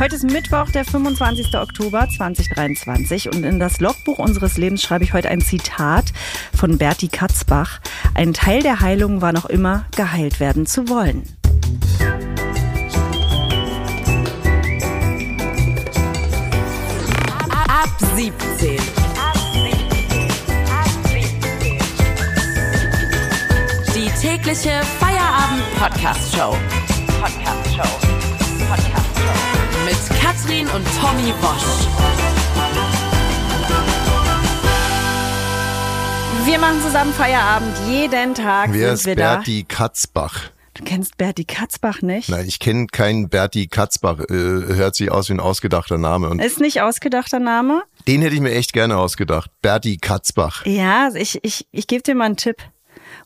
Heute ist Mittwoch, der 25. Oktober 2023 und in das Logbuch unseres Lebens schreibe ich heute ein Zitat von Berti Katzbach. Ein Teil der Heilung war noch immer, geheilt werden zu wollen. Ab 17. Die tägliche Feierabend-Podcast-Show. Podcast-Show. Mit Katrin und Tommy Bosch. Wir machen zusammen Feierabend. Jeden Tag Wer sind ist wir da. Berti Katzbach? Du kennst Berti Katzbach nicht? Nein, ich kenne keinen Berti Katzbach. Äh, hört sich aus wie ein ausgedachter Name. Und Ist nicht ausgedachter Name? den hätte ich mir echt gerne ausgedacht. Berti Katzbach. Ja, ich, ich, ich gebe dir mal einen Tipp.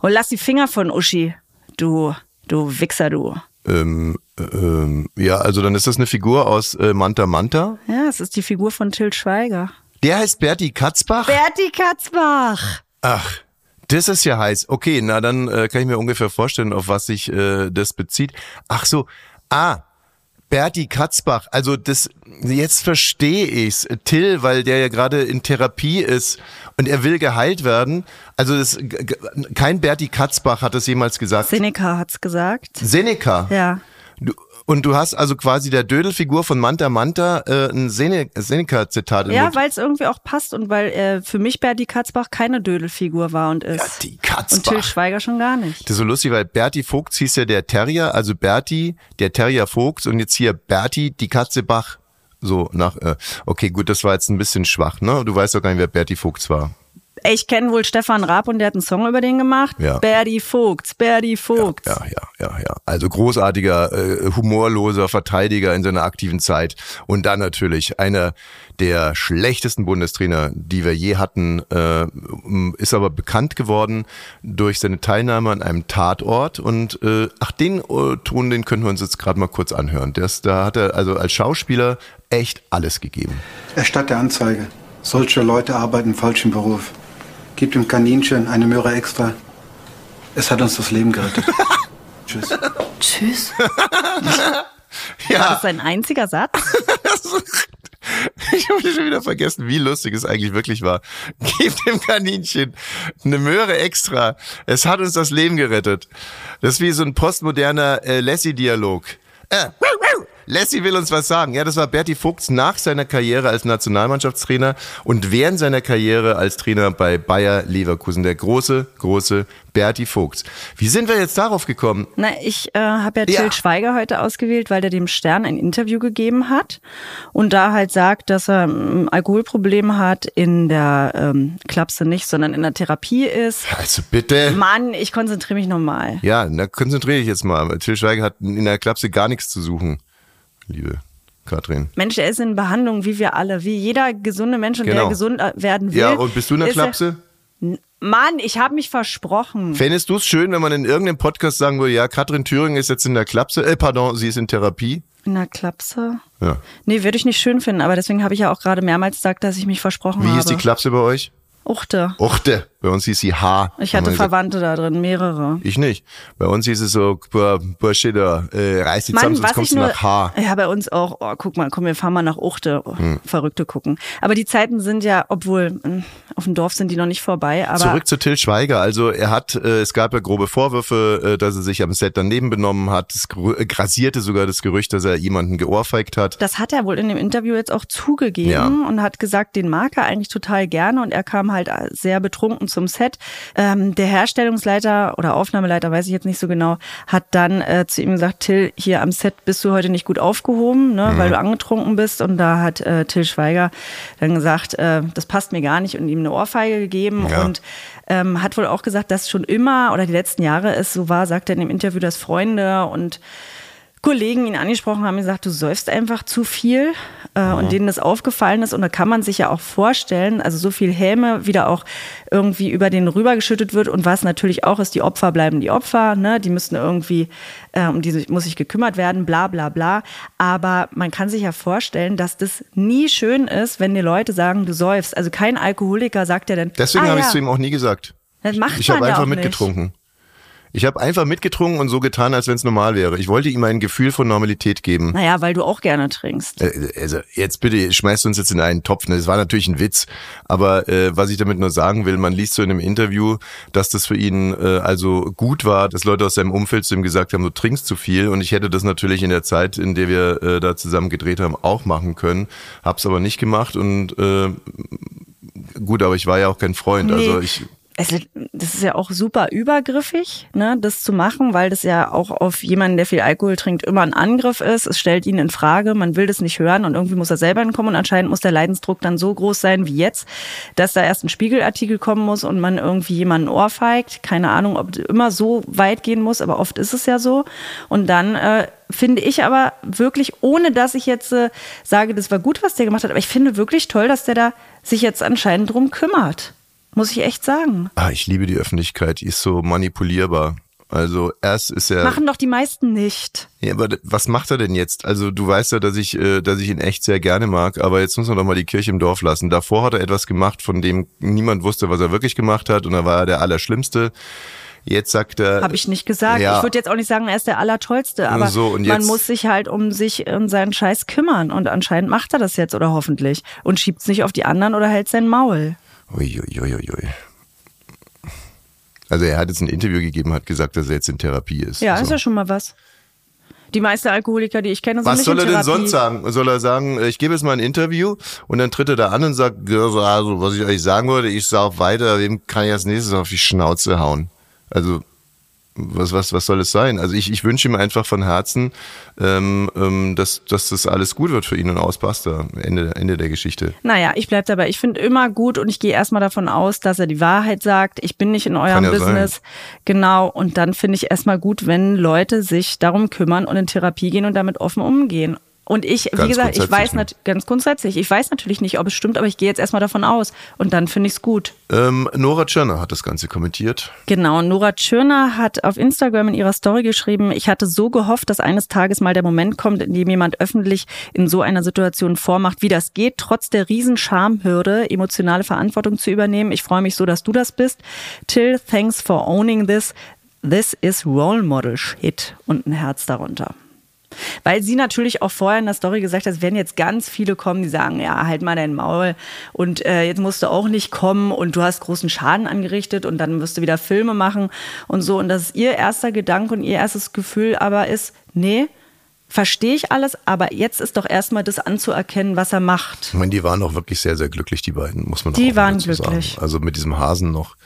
Und lass die Finger von Uschi. Du, du Wichser, du. Ähm, ähm, ja, also dann ist das eine Figur aus äh, Manta Manta. Ja, es ist die Figur von Till Schweiger. Der heißt Berti Katzbach? Berti Katzbach. Ach, das ist ja heiß. Okay, na dann äh, kann ich mir ungefähr vorstellen, auf was sich äh, das bezieht. Ach so, ah, Berti Katzbach. Also das, jetzt verstehe ich's. Till, weil der ja gerade in Therapie ist und er will geheilt werden. Also das, kein Berti Katzbach hat das jemals gesagt. Seneca hat's gesagt. Seneca. Ja. Du, und du hast also quasi der Dödelfigur von Manta Manta äh, ein Sene Seneca-Zitat Ja, weil es irgendwie auch passt und weil äh, für mich Berti Katzbach keine Dödelfigur war und ist. Berti Katzbach. Und Till Schweiger schon gar nicht. Das ist so lustig, weil Berti Vogts hieß ja der Terrier, also Berti, der Terrier Vogts und jetzt hier Berti, die Katze Bach. So nach, äh, okay, gut, das war jetzt ein bisschen schwach, ne? Du weißt doch gar nicht, wer Berti Vogts war. Ich kenne wohl Stefan Raab und der hat einen Song über den gemacht. Ja. Berti Vogts, Berti Vogts. Ja, ja, ja, ja. Also großartiger, äh, humorloser Verteidiger in seiner aktiven Zeit. Und dann natürlich einer der schlechtesten Bundestrainer, die wir je hatten, äh, ist aber bekannt geworden durch seine Teilnahme an einem Tatort. Und äh, ach, den äh, Ton, den können wir uns jetzt gerade mal kurz anhören. Das, da hat er also als Schauspieler echt alles gegeben. Erstatte Anzeige. Solche Leute arbeiten im falschen Beruf. Gib dem Kaninchen eine Möhre extra. Es hat uns das Leben gerettet. Tschüss. Tschüss. War das sein einziger Satz? Ich habe schon wieder vergessen, wie lustig es eigentlich wirklich war. Gib dem Kaninchen eine Möhre extra. Es hat uns das Leben gerettet. Das ist wie so ein postmoderner äh, Lassie-Dialog. Äh, Lassie will uns was sagen. Ja, das war Berti Vogts nach seiner Karriere als Nationalmannschaftstrainer und während seiner Karriere als Trainer bei Bayer Leverkusen. Der große, große Berti Vogts. Wie sind wir jetzt darauf gekommen? Na, ich äh, habe ja Till Ja. Schweiger heute ausgewählt, weil der dem Stern ein Interview gegeben hat und da halt sagt, dass er ein Alkoholproblem hat, in der ähm, Klapse nicht, sondern in der Therapie ist. Also bitte. Mann, ich konzentriere mich nochmal. Ja, da konzentriere ich jetzt mal. Till Schweiger hat in der Klapse gar nichts zu suchen, liebe Katrin. Mensch, er ist in Behandlung, wie wir alle, wie jeder gesunde Mensch und der Genau. gesund werden will. Ja, und bist du in der ist er- Klapse? Mann, ich habe mich versprochen. Fändest du es schön, wenn man in irgendeinem Podcast sagen würde, ja, Katrin Thüringen ist jetzt in der Klapse, äh, pardon, sie ist in Therapie? In der Klapse? Ja. Nee, würde ich nicht schön finden, aber deswegen habe ich ja auch gerade mehrmals gesagt, dass ich mich versprochen Wie habe. hieß die Klapse bei euch? Uchte. Uchte. Bei uns hieß sie H. Ich hatte wir gesagt. Verwandte da drin, mehrere. Ich nicht. Bei uns hieß es so, boah, Bursche da, äh, reiß dich zusammen, sonst kommst du nur, nach H. Hm. ja, bei uns auch, oh, guck mal, komm, wir fahren mal nach Uchte, oh, Verrückte gucken. Aber die Zeiten sind ja, obwohl, mh, auf dem Dorf sind die noch nicht vorbei, aber Zurück zu Till Schweiger. Also er hat, äh, es gab ja grobe Vorwürfe, äh, dass er sich am Set daneben benommen hat. Es äh, grassierte sogar das Gerücht, dass er jemanden geohrfeigt hat. das hat er wohl in dem Interview jetzt auch zugegeben Ja. und hat gesagt, den mag er eigentlich total gerne und er kam halt sehr betrunken zum Set. Ähm, der Herstellungsleiter oder Aufnahmeleiter, weiß ich jetzt nicht so genau, hat dann äh, zu ihm gesagt, Till, hier am Set bist du heute nicht gut aufgehoben, ne, Mhm. weil du angetrunken bist und da hat äh, Till Schweiger dann gesagt, äh, das passt mir gar nicht und ihm eine Ohrfeige gegeben Ja. und ähm, hat wohl auch gesagt, dass schon immer oder die letzten Jahre es so war, sagt er in dem Interview, dass Freunde und Kollegen ihn angesprochen haben, gesagt, du säufst einfach zu viel äh, und denen das aufgefallen ist. Und da kann man sich ja auch vorstellen, also so viel Häme wieder auch irgendwie über den rübergeschüttet wird. Und was natürlich auch ist, die Opfer bleiben die Opfer, ne? die müssen irgendwie, äh, um die muss sich gekümmert werden, bla bla bla, aber man kann sich ja vorstellen, dass das nie schön ist, wenn die Leute sagen, du säufst, also kein Alkoholiker sagt ja dann, Deswegen ah, habe ich ja, es zu ihm auch nie gesagt. das macht Ich man habe ja einfach auch nicht. Ich habe einfach mitgetrunken und so getan, als wenn es normal wäre. Ich wollte ihm ein Gefühl von Normalität geben. Naja, weil du auch gerne trinkst. Äh, Also jetzt bitte schmeißt uns jetzt in einen Topf. ne? Das war natürlich ein Witz, aber äh, was ich damit nur sagen will, man liest so in einem Interview, dass das für ihn äh, also gut war, dass Leute aus seinem Umfeld zu ihm gesagt haben, du trinkst zu viel. Und ich hätte das natürlich in der Zeit, in der wir äh, da zusammen gedreht haben, auch machen können, hab's aber nicht gemacht und äh, gut, aber ich war ja auch kein Freund. Also Nee. ich Also, das ist ja auch super übergriffig, ne, das zu machen, weil das ja auch auf jemanden, der viel Alkohol trinkt, immer ein Angriff ist. Es stellt ihn in Frage, man will das nicht hören und irgendwie muss er selber hinkommen und anscheinend muss der Leidensdruck dann so groß sein wie jetzt, dass da erst ein Spiegelartikel kommen muss und man irgendwie jemanden ohrfeigt. Keine Ahnung, ob immer so weit gehen muss, aber oft ist es ja so. Und dann äh, finde ich aber wirklich, ohne dass ich jetzt äh, sage, das war gut, was der gemacht hat, aber ich finde wirklich toll, dass der da sich jetzt anscheinend drum kümmert. Muss ich echt sagen. Ah, ich liebe die Öffentlichkeit, die ist so manipulierbar. Also erst ist er. Machen doch die meisten nicht. Ja, aber was macht er denn jetzt? Also du weißt ja, dass ich, äh, dass ich ihn echt sehr gerne mag, aber jetzt muss man doch mal die Kirche im Dorf lassen. Davor hat er etwas gemacht, von dem niemand wusste, was er wirklich gemacht hat, und er war der Allerschlimmste. Jetzt sagt er. Habe ich nicht gesagt. Ja. Ich würde jetzt auch nicht sagen, er ist der Allertollste, aber So, und man jetzt- muss sich halt um sich und seinen Scheiß kümmern. Und anscheinend macht er das jetzt oder hoffentlich. Und schiebt es nicht auf die anderen oder hält sein Maul. Uiuiuiui. Also er hat jetzt ein Interview gegeben, hat gesagt, dass er jetzt in Therapie ist. Ja, so. ist ja schon mal was. Die meisten Alkoholiker, die ich kenne, sind Was nicht soll er denn sonst sagen? Soll er sagen, äh, ich gebe jetzt mal ein Interview und dann tritt er da an und sagt, also, was ich euch sagen wollte, ich sag weiter, wem kann ich als nächstes auf die Schnauze hauen? Also, was, was, was soll es sein? Also ich, ich wünsche ihm einfach von Herzen, ähm, ähm, dass, dass das alles gut wird für ihn und aus basta. Ende, Ende der Geschichte. Naja, ich bleib dabei. Ich finde immer gut und ich gehe erstmal davon aus, dass er die Wahrheit sagt. Ich bin nicht in eurem ja Business. Genau. Und dann finde ich erstmal gut, wenn Leute sich darum kümmern und in Therapie gehen und damit offen umgehen. Und ich, wie Ganz gesagt, ich weiß ne? ganz grundsätzlich, ich weiß natürlich nicht, ob es stimmt, aber ich gehe jetzt erstmal davon aus. Und dann finde ich es gut. Ähm, Nora Tschirner hat das Ganze kommentiert. Genau, Nora Tschirner hat auf Instagram in ihrer Story geschrieben, ich hatte so gehofft, dass eines Tages mal der Moment kommt, in dem jemand öffentlich in so einer Situation vormacht, wie das geht, trotz der riesen Schamhürde, emotionale Verantwortung zu übernehmen. Ich freue mich so, dass du das bist. Till, thanks for owning this. This is Role Model Shit. Und ein Herz darunter. Weil sie natürlich auch vorher in der Story gesagt hat, es werden jetzt ganz viele kommen, die sagen, ja, halt mal dein Maul und äh, jetzt musst du auch nicht kommen und du hast großen Schaden angerichtet und dann wirst du wieder Filme machen und so. Und das ist ihr erster Gedanke und ihr erstes Gefühl aber ist, nee, verstehe ich alles, aber jetzt ist doch erstmal das anzuerkennen, was er macht. Ich meine, die waren auch wirklich sehr, sehr glücklich, die beiden, muss man Die auch waren dazu glücklich. Sagen. Also mit diesem Hasen noch.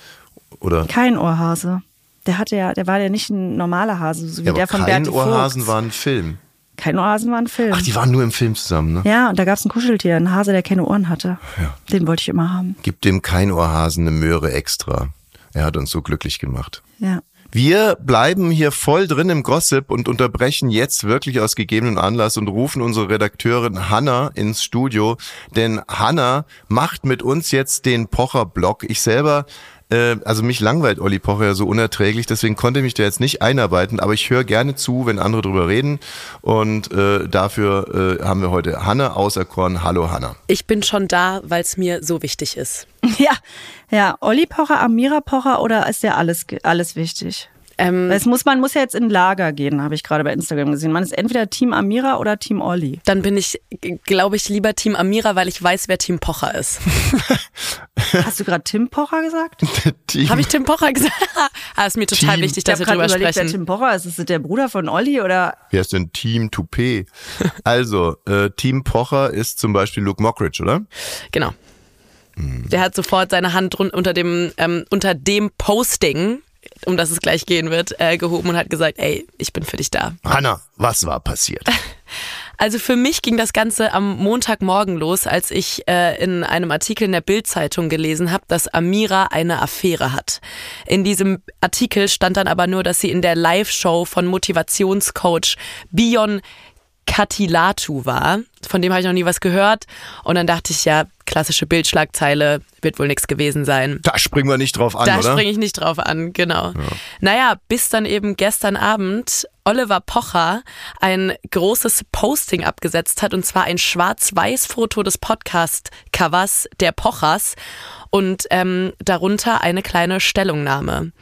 Oder Kein Ohrhase. Der hatte ja, der war ja nicht ein normaler Hase, so wie ja, der von kein Bertie Ohrhasen Vogts. war ein Film. Kein Ohrhasen war ein Film. Ach, die waren nur im Film zusammen, ne? ja, und da gab es ein Kuscheltier, ein Hase, der keine Ohren hatte. Ja. Den wollte ich immer haben. Gib dem kein Ohrhasen eine Möhre extra. Er hat uns so glücklich gemacht. Ja. Wir bleiben hier voll drin im Gossip und unterbrechen jetzt wirklich aus gegebenem Anlass und rufen unsere Redakteurin Hanna ins Studio, denn Hanna macht mit uns jetzt den Pocher-Blog. Ich selber, äh, also mich langweilt Olli Pocher ja so unerträglich, deswegen konnte ich mich da jetzt nicht einarbeiten, aber ich höre gerne zu, wenn andere drüber reden und äh, dafür äh, haben wir heute Hanna auserkoren. Hallo Hanna. Ich bin schon da, weil es mir so wichtig ist. Ja, ja. Olli Pocher, Amira Pocher oder ist ja alles, alles wichtig? Ähm, Es muss, man muss ja jetzt in Lager gehen, habe ich gerade bei Instagram gesehen. Man ist entweder Team Amira oder Team Olli. dann bin ich, glaube ich, lieber Team Amira, weil ich weiß, wer Team Pocher ist. Hast du gerade Tim Pocher gesagt? Habe ich Tim Pocher gesagt? ah, ist mir total Team. wichtig, dass ich wir drüber überlegt, wer sprechen. Tim Pocher ist. Ist das der Bruder von Olli oder? Wer ist denn Team Toupet? Also, äh, Team Pocher ist zum Beispiel Luke Mockridge, oder? Genau. Der hat sofort seine Hand unter dem, ähm, unter dem Posting, um das es gleich gehen wird, äh, gehoben und hat gesagt, ey, ich bin für dich da. Hanna, was war passiert? Also für mich ging das Ganze am Montagmorgen los, als ich äh, in einem Artikel in der Bild-Zeitung gelesen habe, dass Amira eine Affäre hat. In diesem Artikel stand dann aber nur, dass sie in der Live-Show von Motivationscoach Bion Katilatu war. Von dem habe ich noch nie was gehört. Und dann dachte ich, ja, klassische Bildschlagzeile, wird wohl nichts gewesen sein. Da springen wir nicht drauf an, Da oder? springe ich nicht drauf an, genau. Naja, bis dann eben gestern Abend Oliver Pocher ein großes Posting abgesetzt hat, und zwar ein Schwarz-Weiß-Foto des Podcast-Covers der Pochers und ähm, darunter eine kleine Stellungnahme.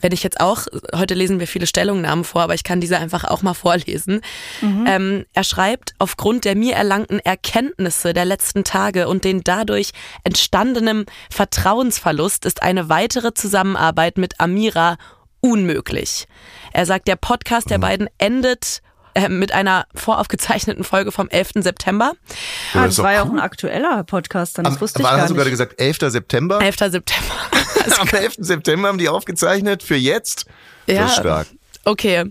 Werde ich jetzt auch, heute lesen wir viele Stellungnahmen vor, aber ich kann diese einfach auch mal vorlesen. Ähm, er schreibt, aufgrund der mir erlangten Erkenntnisse der letzten Tage und den dadurch entstandenen Vertrauensverlust ist eine weitere Zusammenarbeit mit Amira unmöglich. Er sagt, der Podcast der beiden endet äh, mit einer voraufgezeichneten Folge vom 11. September. Ja, Ah, das das war ja cool. auch ein aktueller Podcast, dann das Am, wusste ich gar hast du gerade nicht. gesagt 11. September? 11. September. Am 11. September haben die aufgezeichnet für jetzt? Ja. Das ist stark. Okay.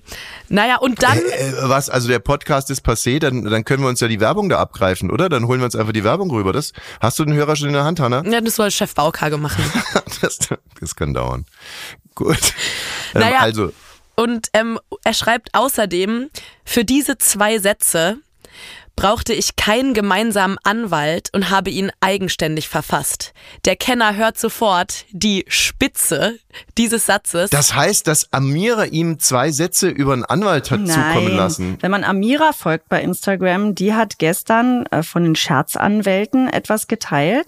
Naja, und dann. Äh, was, also der Podcast ist passé, dann, dann können wir uns ja die Werbung da abgreifen, oder? Dann holen wir uns einfach die Werbung rüber. Das, hast du den Hörer schon in der Hand, Hanna? Ja, das soll Chef Baukage machen. Das, das kann dauern. Gut. Ähm, Naja. Also, Und ähm, er schreibt außerdem, für diese zwei Sätze brauchte ich keinen gemeinsamen Anwalt und habe ihn eigenständig verfasst. Der Kenner hört sofort die Spitze dieses Satzes. das heißt, dass Amira ihm zwei Sätze über einen Anwalt hat zukommen lassen. Wenn man Amira folgt bei Instagram, die hat gestern äh, von den Scherzanwälten etwas geteilt.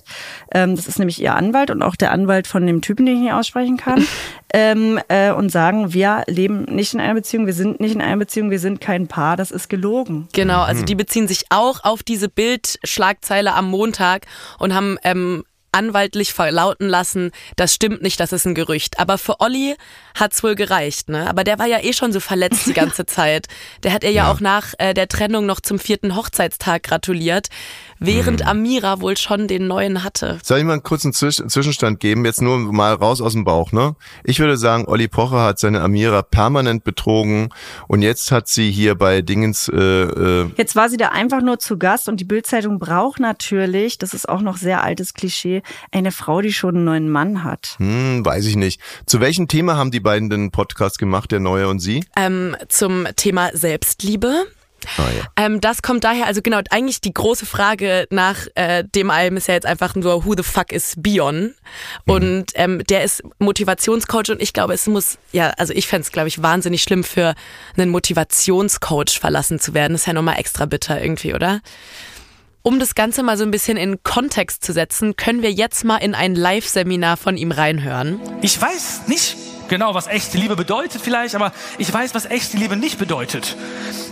Ähm, das ist nämlich ihr Anwalt und auch der Anwalt von dem Typen, den ich nicht aussprechen kann. ähm, äh, und sagen, wir leben nicht in einer Beziehung, wir sind nicht in einer Beziehung, wir sind kein Paar, das ist gelogen. Genau, also Mhm. die beziehen sich auch auf diese Bildschlagzeile am Montag und haben ähm, anwaltlich verlauten lassen, das stimmt nicht, das ist ein Gerücht. Aber für Olli hat's wohl gereicht, ne? Aber der war ja eh schon so verletzt die ganze Zeit. Der hat ihr ja, auch nach äh, der Trennung noch zum vierten Hochzeitstag gratuliert, während Mhm. Amira wohl schon den neuen hatte. Soll ich mal einen kurzen Zwisch- Zwischenstand geben? Jetzt nur mal raus aus dem Bauch, ne? Ich würde sagen, Olli Pocher hat seine Amira permanent betrogen und jetzt hat sie hier bei Dingens, äh, äh, Jetzt war sie da einfach nur zu Gast und die Bildzeitung braucht natürlich, das ist auch noch sehr altes Klischee, eine Frau, die schon einen neuen Mann hat. hm, weiß ich nicht. Zu welchem Thema haben die beiden den Podcast gemacht, der Neue und sie? Ähm, zum Thema Selbstliebe. Ah, ja. Ähm, das kommt daher, also genau, eigentlich die große Frage nach äh, dem Album ist ja jetzt einfach nur, who the fuck is Bion? Und ähm, der ist Motivationscoach und ich glaube, es muss, ja, also ich fänd's, glaube ich, wahnsinnig schlimm für einen Motivationscoach verlassen zu werden. Das ist ja nochmal extra bitter irgendwie, oder? Um das Ganze mal so ein bisschen in Kontext zu setzen, können wir jetzt mal in ein Live-Seminar von ihm reinhören. Ich weiß nicht genau, was echte Liebe bedeutet vielleicht, aber ich weiß, was echte Liebe nicht bedeutet.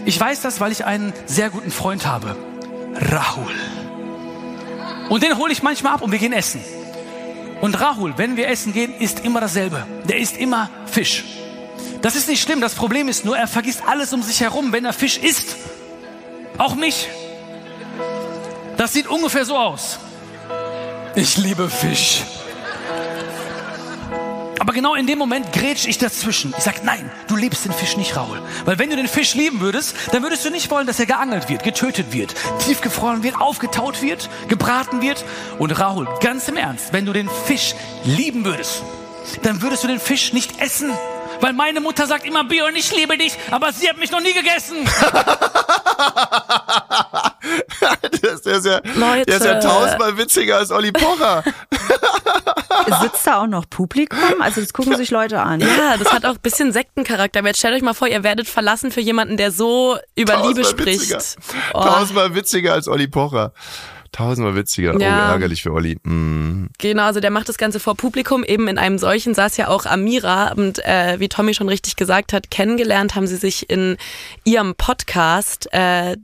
Ich weiß das, weil ich einen sehr guten Freund habe. Rahul. Und den hole ich manchmal ab und wir gehen essen. Und Rahul, wenn wir essen gehen, ist immer dasselbe. Der isst immer Fisch. Das ist nicht schlimm. Das Problem ist nur, er vergisst alles um sich herum, wenn er Fisch isst. Auch mich. Das sieht ungefähr so aus. Ich liebe Fisch. Aber genau in dem Moment grätsch ich dazwischen. Ich sag, nein, du liebst den Fisch nicht, Raul. Weil wenn du den Fisch lieben würdest, dann würdest du nicht wollen, dass er geangelt wird, getötet wird, tiefgefroren wird, aufgetaut wird, gebraten wird. Und Raul, ganz im Ernst, wenn du den Fisch lieben würdest, dann würdest du den Fisch nicht essen. Weil meine Mutter sagt immer, Björn, ich liebe dich, aber sie hat mich noch nie gegessen. Das, der, ist ja, Leute. der ist ja tausendmal witziger als Olli Pocher. Sitzt da auch noch Publikum? Also das gucken sich Leute an. Ja, das hat auch ein bisschen Sektencharakter. Aber jetzt stellt euch mal vor, ihr werdet verlassen für jemanden, der so über Liebe Tausendmal spricht. witziger. Oh. Tausendmal witziger als Olli Pocher. Tausendmal witziger. Ja. Oh, ärgerlich für Olli. Mm. Genau, also der macht das Ganze vor Publikum. Eben in einem solchen saß ja auch Amira. Und äh, wie Tommy schon richtig gesagt hat, kennengelernt haben sie sich in ihrem Podcast. Äh,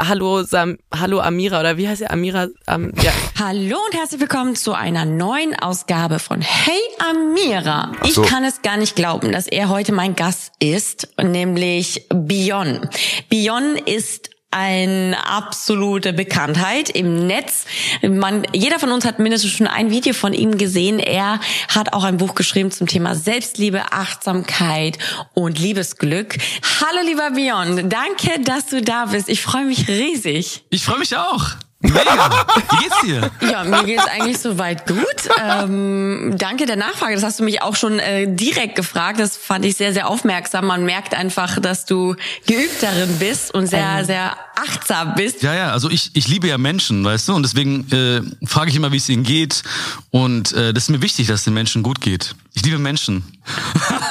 Hallo, Sam, Hallo Amira oder wie heißt sie? Amira? Ähm, ja. Hallo und herzlich willkommen zu einer neuen Ausgabe von Hey Amira. Ich so. kann es gar nicht glauben, dass er heute mein Gast ist, nämlich Bion. Bion ist eine absolute Bekanntheit im Netz. Man, jeder von uns hat mindestens schon ein Video von ihm gesehen. Er hat auch ein Buch geschrieben zum Thema Selbstliebe, Achtsamkeit und Liebesglück. Hallo lieber Bion, danke, dass du da bist. Ich freue mich riesig. Ich freue mich auch. Mega. Wie geht's dir? Ja, mir geht's eigentlich soweit gut. Ähm, danke der Nachfrage. Das hast du mich auch schon äh, direkt gefragt. Das fand ich sehr, sehr aufmerksam. Man merkt einfach, dass du geübt darin bist und sehr, sehr achtsam bist. Ja, ja, also ich, ich liebe ja Menschen, weißt du, und deswegen äh, frage ich immer, wie es ihnen geht. Und äh, das ist mir wichtig, dass es den Menschen gut geht. Ich liebe Menschen.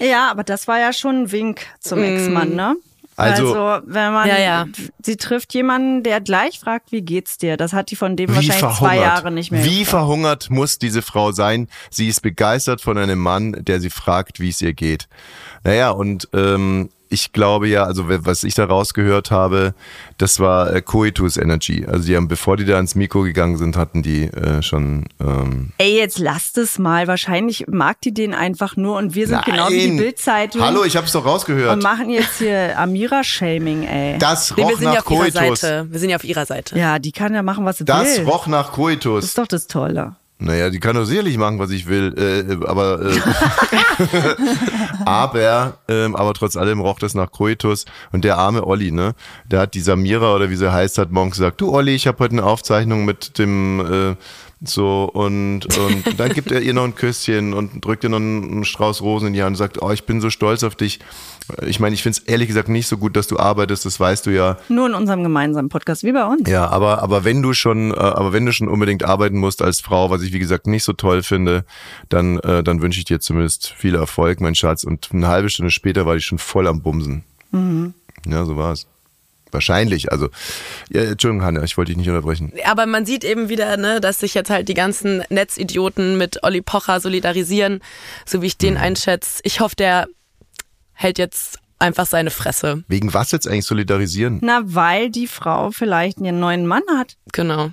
Ja, aber das war ja schon ein Wink zum Ex-Mann, ne? Also, Also, wenn man Ja, ja. sie trifft jemanden, der gleich fragt, wie geht's dir? Das hat die von dem wie wahrscheinlich zwei Jahre nicht mehr. Wie gefragt. verhungert muss diese Frau sein? Sie ist begeistert von einem Mann, der sie fragt, wie es ihr geht. Naja, und ähm, ich glaube ja, also was ich da rausgehört habe, das war äh, Coitus Energy. Also die haben, bevor die da ins Mikro gegangen sind, hatten die äh, schon ähm, Ey, jetzt lasst es mal. Wahrscheinlich mag die den einfach nur und wir sind genau wie die Nein. Bildzeitung Hallo, ich hab's doch und rausgehört. machen jetzt hier Amira-Shaming, ey. Das Nee, roch wir sind ja nach auf ihrer Coitus. Seite. Wir sind ja auf ihrer Seite. ja, die kann ja machen, was sie Das will. roch nach das Coitus. ist doch das Tolle. Naja, die kann doch sicherlich machen, was ich will, äh, aber äh, aber ähm, aber trotz allem roch das nach Coitus. Und der arme Olli, ne, der hat die Samira oder wie sie heißt, hat morgens gesagt, du Olli, ich habe heute eine Aufzeichnung mit dem äh, so und und dann gibt er ihr noch ein Küsschen und drückt ihr noch einen Strauß Rosen in die Hand und sagt, oh, ich bin so stolz auf dich. Ich meine, ich finde es ehrlich gesagt nicht so gut, dass du arbeitest, das weißt du ja. Nur in unserem gemeinsamen Podcast, wie bei uns. Ja, aber aber wenn du schon, äh, aber wenn du schon unbedingt arbeiten musst als Frau, was ich wie gesagt nicht so toll finde, dann äh, dann wünsche ich dir zumindest viel Erfolg, mein Schatz. Und eine halbe Stunde später war ich schon voll am Bumsen. Ja, so war es. Wahrscheinlich. Also, ja, Entschuldigung, Hanna, ich wollte dich nicht unterbrechen. Aber man sieht eben wieder, ne, dass sich jetzt halt die ganzen Netzidioten mit Olli Pocher solidarisieren, so wie ich den einschätze. Ich hoffe, der hält jetzt einfach seine Fresse. Wegen was jetzt eigentlich solidarisieren? Na, weil die Frau vielleicht einen neuen Mann hat. Genau.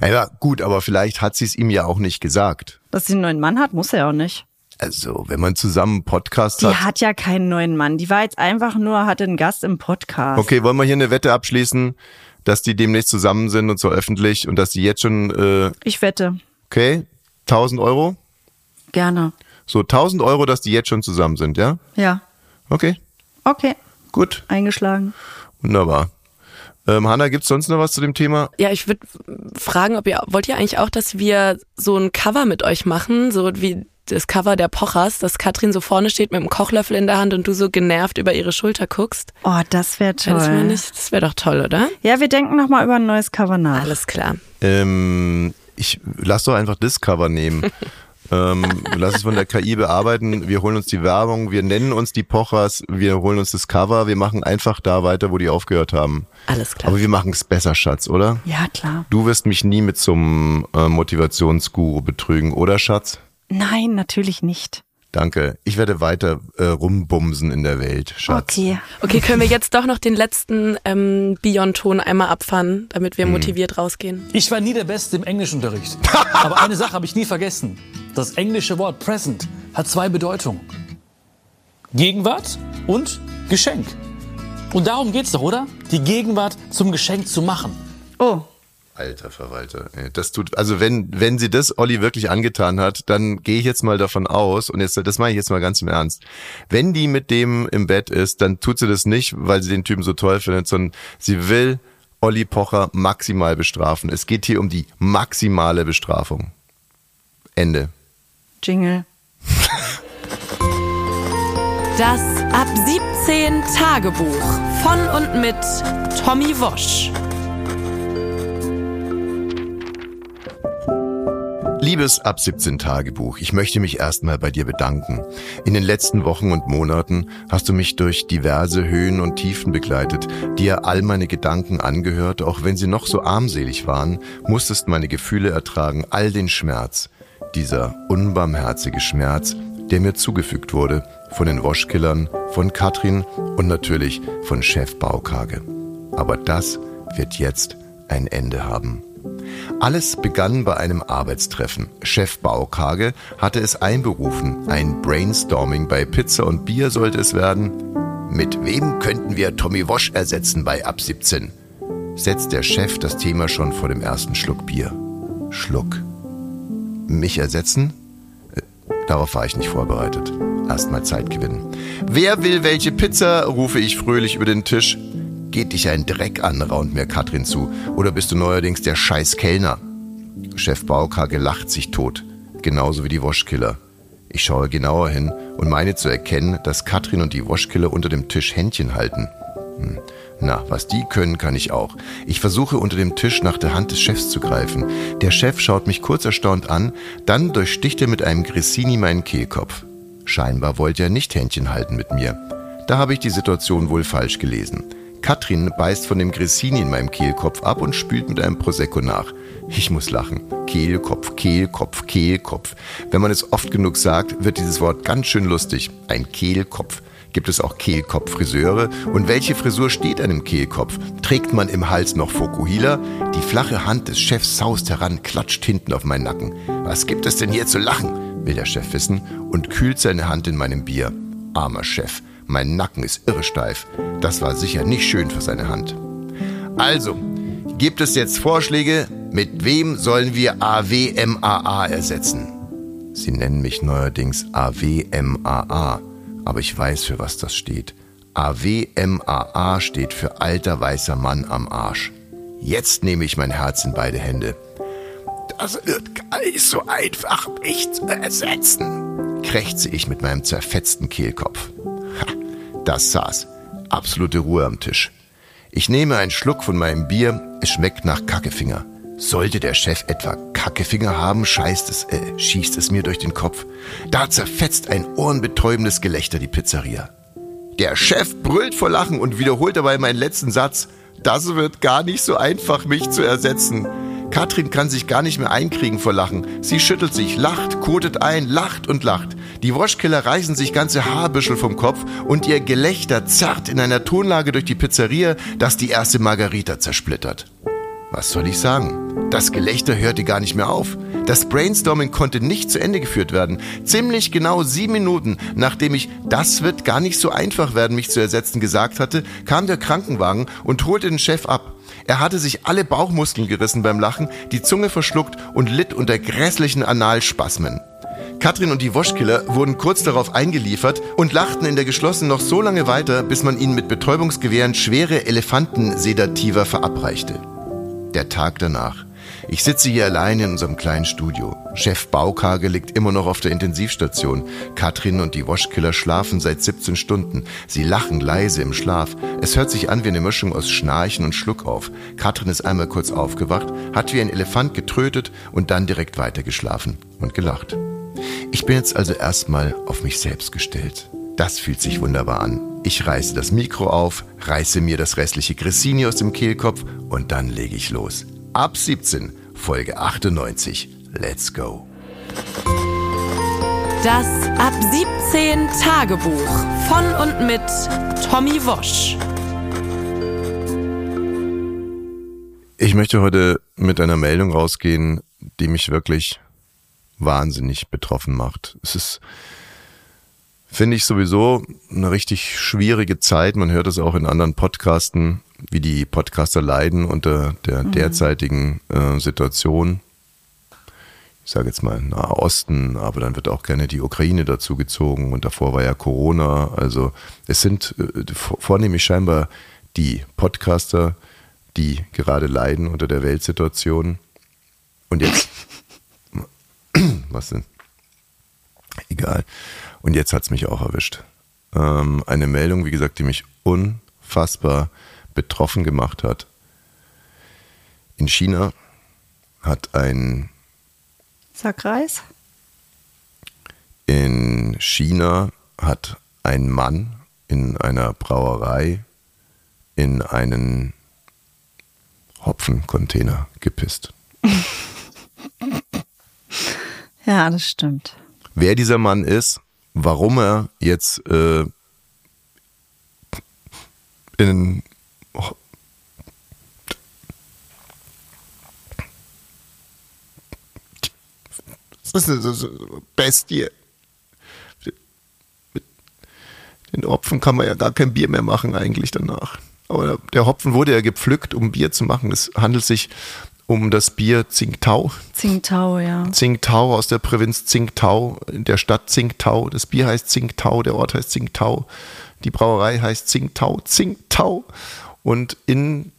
Ja, gut, aber vielleicht hat sie es ihm ja auch nicht gesagt. Dass sie einen neuen Mann hat, muss er ja auch nicht. Also, wenn man zusammen einen Podcast Die hat. hat ja keinen neuen Mann. Die war jetzt einfach nur, hatte einen Gast im Podcast. Okay, wollen wir hier eine Wette abschließen, dass die demnächst zusammen sind und zwar öffentlich und dass die jetzt schon, äh, Ich wette. okay, 1000 Euro? Gerne. So 1000 Euro, dass die jetzt schon zusammen sind, ja? Ja. Okay, Okay. gut, Eingeschlagen. wunderbar. Ähm, Hanna, gibt's sonst noch was zu dem Thema? Ja, ich würde fragen, ob ihr, wollt ihr eigentlich auch, dass wir so ein Cover mit euch machen, so wie das Cover der Pochers, dass Katrin so vorne steht mit einem Kochlöffel in der Hand und du so genervt über ihre Schulter guckst? Oh, das wäre Wäre Das wäre toll. nicht- das wär doch toll, oder? Ja, wir denken nochmal über ein neues Cover nach. Alles klar. Ähm, ich lass doch einfach das Cover nehmen. ähm, lass es von der KI bearbeiten. Wir holen uns die Werbung, wir nennen uns die Pochers, wir holen uns das Cover, wir machen einfach da weiter, wo die aufgehört haben. Alles klar. Aber wir machen es besser, Schatz, oder? Ja, klar. Du wirst mich nie mit so einem äh, Motivationsguru betrügen, oder Schatz? Nein, natürlich nicht. Danke. Ich werde weiter äh, rumbumsen in der Welt, Schatz. Okay. Okay, können wir jetzt doch noch den letzten ähm, Beyond-Ton einmal abfahren, damit wir motiviert rausgehen? Ich war nie der Beste im Englischunterricht. Aber eine Sache habe ich nie vergessen. Das englische Wort present hat zwei Bedeutungen. Gegenwart und Geschenk. Und darum geht's doch, oder? Die Gegenwart zum Geschenk zu machen. Oh, Alter Verwalter. Das tut, also wenn, wenn sie das Olli wirklich angetan hat, dann gehe ich jetzt mal davon aus, und jetzt, das meine ich jetzt mal ganz im Ernst, wenn die mit dem im Bett ist, dann tut sie das nicht, weil sie den Typen so toll findet, sondern sie will Olli Pocher maximal bestrafen. Es geht hier um die maximale Bestrafung. Ende. Jingle. Das Ab 17 Tagebuch von und mit Tommy Wosch. Liebes Ab 17 Tagebuch, ich möchte mich erstmal bei dir bedanken. In den letzten Wochen und Monaten hast du mich durch diverse Höhen und Tiefen begleitet, dir all meine Gedanken angehört, auch wenn sie noch so armselig waren, musstest meine Gefühle ertragen, all den Schmerz, dieser unbarmherzige Schmerz, der mir zugefügt wurde von den Waschkillern, von Katrin und natürlich von Chef Baukage. Aber das wird jetzt ein Ende haben. Alles begann bei einem Arbeitstreffen. Chef Baukage hatte es einberufen. Ein Brainstorming bei Pizza und Bier sollte es werden. Mit wem könnten wir Tommy Wosch ersetzen bei Ab 17? Setzt der Chef das Thema schon vor dem ersten Schluck Bier. Schluck. Mich ersetzen? Äh, Darauf war ich nicht vorbereitet. Erstmal Zeit gewinnen. Wer will welche Pizza? rufe ich fröhlich über den Tisch. Geht dich ein Dreck an, raunt mir Katrin zu. Oder bist du neuerdings der scheiß Kellner? Chef Baukage lacht sich tot. Genauso wie die Waschkiller. Ich schaue genauer hin und meine zu erkennen, dass Katrin und die Waschkiller unter dem Tisch Händchen halten. Hm. Na, was die können, kann ich auch. Ich versuche unter dem Tisch nach der Hand des Chefs zu greifen. Der Chef schaut mich kurz erstaunt an, dann durchsticht er mit einem Grissini meinen Kehlkopf. Scheinbar wollte er nicht Händchen halten mit mir. Da habe ich die Situation wohl falsch gelesen. Katrin beißt von dem Grissini in meinem Kehlkopf ab und spült mit einem Prosecco nach. Ich muss lachen. Kehlkopf, Kehlkopf, Kehlkopf. Wenn man es oft genug sagt, wird dieses Wort ganz schön lustig. Ein Kehlkopf. Gibt es auch Kehlkopffriseure? Und welche Frisur steht einem Kehlkopf? Trägt man im Hals noch Fokuhila? Die flache Hand des Chefs saust heran, klatscht hinten auf meinen Nacken. Was gibt es denn hier zu lachen? will der Chef wissen und kühlt seine Hand in meinem Bier. Armer Chef, mein Nacken ist irresteif. Das war sicher nicht schön für seine Hand. Also, gibt es jetzt Vorschläge? Mit wem sollen wir AWMAA ersetzen? Sie nennen mich neuerdings AWMAA, aber ich weiß, für was das steht. AWMAA steht für alter weißer Mann am Arsch. Jetzt nehme ich mein Herz in beide Hände. Das wird gar nicht so einfach, mich zu ersetzen, krächze ich mit meinem zerfetzten Kehlkopf. Das saß. Absolute Ruhe am Tisch. Ich nehme einen Schluck von meinem Bier, es schmeckt nach Kackefinger. Sollte der Chef etwa Kackefinger haben, scheißt es, äh, schießt es mir durch den Kopf. Da zerfetzt ein ohrenbetäubendes Gelächter die Pizzeria. Der Chef brüllt vor Lachen und wiederholt dabei meinen letzten Satz. Das wird gar nicht so einfach, mich zu ersetzen. Katrin kann sich gar nicht mehr einkriegen vor Lachen. Sie schüttelt sich, lacht, kotet ein, lacht und lacht. Die Waschkiller reißen sich ganze Haarbüschel vom Kopf und ihr Gelächter zerrt in einer Tonlage durch die Pizzeria, dass die erste Margarita zersplittert. Was soll ich sagen? Das Gelächter hörte gar nicht mehr auf. Das Brainstorming konnte nicht zu Ende geführt werden. Ziemlich genau sieben Minuten, nachdem ich das wird gar nicht so einfach werden, mich zu ersetzen, gesagt hatte, kam der Krankenwagen und holte den Chef ab. Er hatte sich alle Bauchmuskeln gerissen beim Lachen, die Zunge verschluckt und litt unter grässlichen Analspasmen. Katrin und die Woschkiller wurden kurz darauf eingeliefert und lachten in der geschlossenen noch so lange weiter, bis man ihnen mit Betäubungsgewehren schwere Elefantensedativa verabreichte. Der Tag danach. Ich sitze hier allein in unserem kleinen Studio. Chef Baukage liegt immer noch auf der Intensivstation. Katrin und die Waschkiller schlafen seit 17 Stunden. Sie lachen leise im Schlaf. Es hört sich an wie eine Mischung aus Schnarchen und Schluckauf. Katrin ist einmal kurz aufgewacht, hat wie ein Elefant getrötet und dann direkt weitergeschlafen und gelacht. Ich bin jetzt also erstmal auf mich selbst gestellt. Das fühlt sich wunderbar an. Ich reiße das Mikro auf, reiße mir das restliche Grissini aus dem Kehlkopf und dann lege ich los. Ab 17, Folge 98. Let's go. Das Ab 17 Tagebuch von und mit Tommy Wosch. Ich möchte heute mit einer Meldung rausgehen, die mich wirklich wahnsinnig betroffen macht. Es ist, finde ich sowieso eine richtig schwierige Zeit. Man hört es auch in anderen Podcasten, wie die Podcaster leiden unter der mhm. derzeitigen äh, Situation. Ich sage jetzt mal Nahe Osten, aber dann wird auch gerne die Ukraine dazu gezogen und davor war ja Corona. Also es sind äh, vornehmlich scheinbar die Podcaster, die gerade leiden unter der Weltsituation. Und jetzt was denn? Egal. Und jetzt hat es mich auch erwischt. Ähm, eine Meldung, wie gesagt, die mich unfassbar betroffen gemacht hat. In China hat ein Sackreis? In China hat ein Mann in einer Brauerei in einen Hopfencontainer gepisst. Ja, das stimmt. Wer dieser Mann ist, warum er jetzt äh, in oh, das ist eine Bestie. Mit den Hopfen kann man ja gar kein Bier mehr machen eigentlich danach. Aber der Hopfen wurde ja gepflückt, um Bier zu machen. Es handelt sich um das Bier Tsingtao. Tsingtao, ja. Tsingtao aus der Provinz Tsingtao, in der Stadt Tsingtao. Das Bier heißt Tsingtao, der Ort heißt Tsingtao. Die Brauerei heißt Tsingtao, Tsingtao. Und in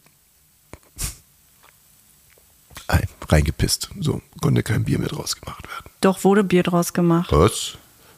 reingepisst. So konnte kein Bier mehr draus gemacht werden. Doch wurde Bier draus gemacht. Was?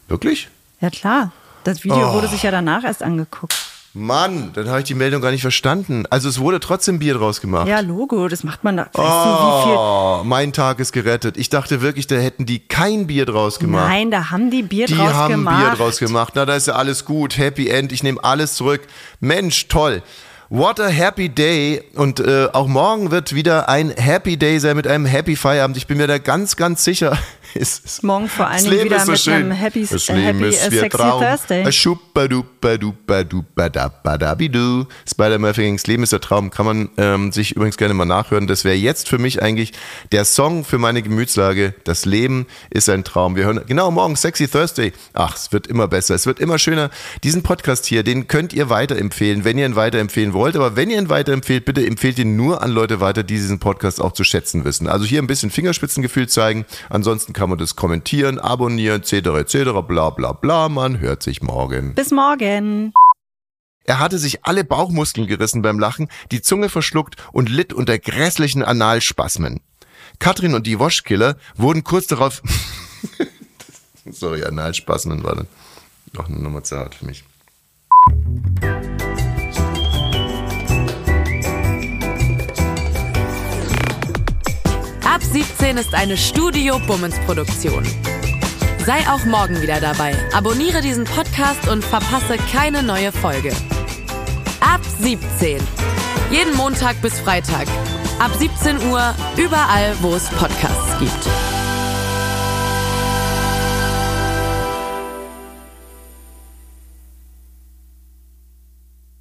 Wirklich? Ja klar. Das Video oh. wurde sich ja danach erst angeguckt. Mann, dann habe ich die Meldung gar nicht verstanden. Also es wurde trotzdem Bier draus gemacht. Ja, Logo, das macht man da. Weißt du, wie viel? Oh, mein Tag ist gerettet. Ich dachte wirklich, da hätten die kein Bier draus gemacht. Nein, da haben die Bier die draus haben gemacht. Bier draus gemacht. Na, da ist ja alles gut. Happy End. Ich nehme alles zurück. Mensch, toll. What a happy day. Und äh, auch morgen wird wieder ein Happy Day sein mit einem Happy Feierabend. Ich bin mir da ganz, ganz sicher. Ist, Morgen vor allen Dingen wieder so mit schön. einem Happy, das Leben happy ist wie Sexy Traum. Thursday. Äh, schuppadupadupadabadabidu. Spider-Man-Fingings Leben ist der Traum. Kann man ähm, sich übrigens gerne mal nachhören. Das wäre jetzt für mich eigentlich der Song für meine Gemütslage. Das Leben ist ein Traum. Wir hören genau morgen Sexy Thursday. Ach, es wird immer besser. Es wird immer schöner. Diesen Podcast hier, den könnt ihr weiterempfehlen, wenn ihr ihn weiterempfehlen wollt. Aber wenn ihr ihn weiterempfehlt, bitte empfehlt ihn nur an Leute weiter, die diesen Podcast auch zu schätzen wissen. Also hier ein bisschen Fingerspitzengefühl zeigen. Ansonsten kann man das kommentieren, abonnieren, etc. etc. bla bla bla. Man hört sich morgen. Bis morgen. Er hatte sich alle Bauchmuskeln gerissen beim Lachen, die Zunge verschluckt und litt unter grässlichen Analspasmen. Katrin und die Waschkiller wurden kurz darauf. Sorry, Analspasmen war dann noch eine Nummer zu hart für mich. Ab 17 ist eine Studio Bummens Produktion. Sei auch morgen wieder dabei. Abonniere diesen Podcast und verpasse keine neue Folge. Ab 17. Jeden Montag bis Freitag. Ab 17 Uhr überall, wo es Podcasts gibt.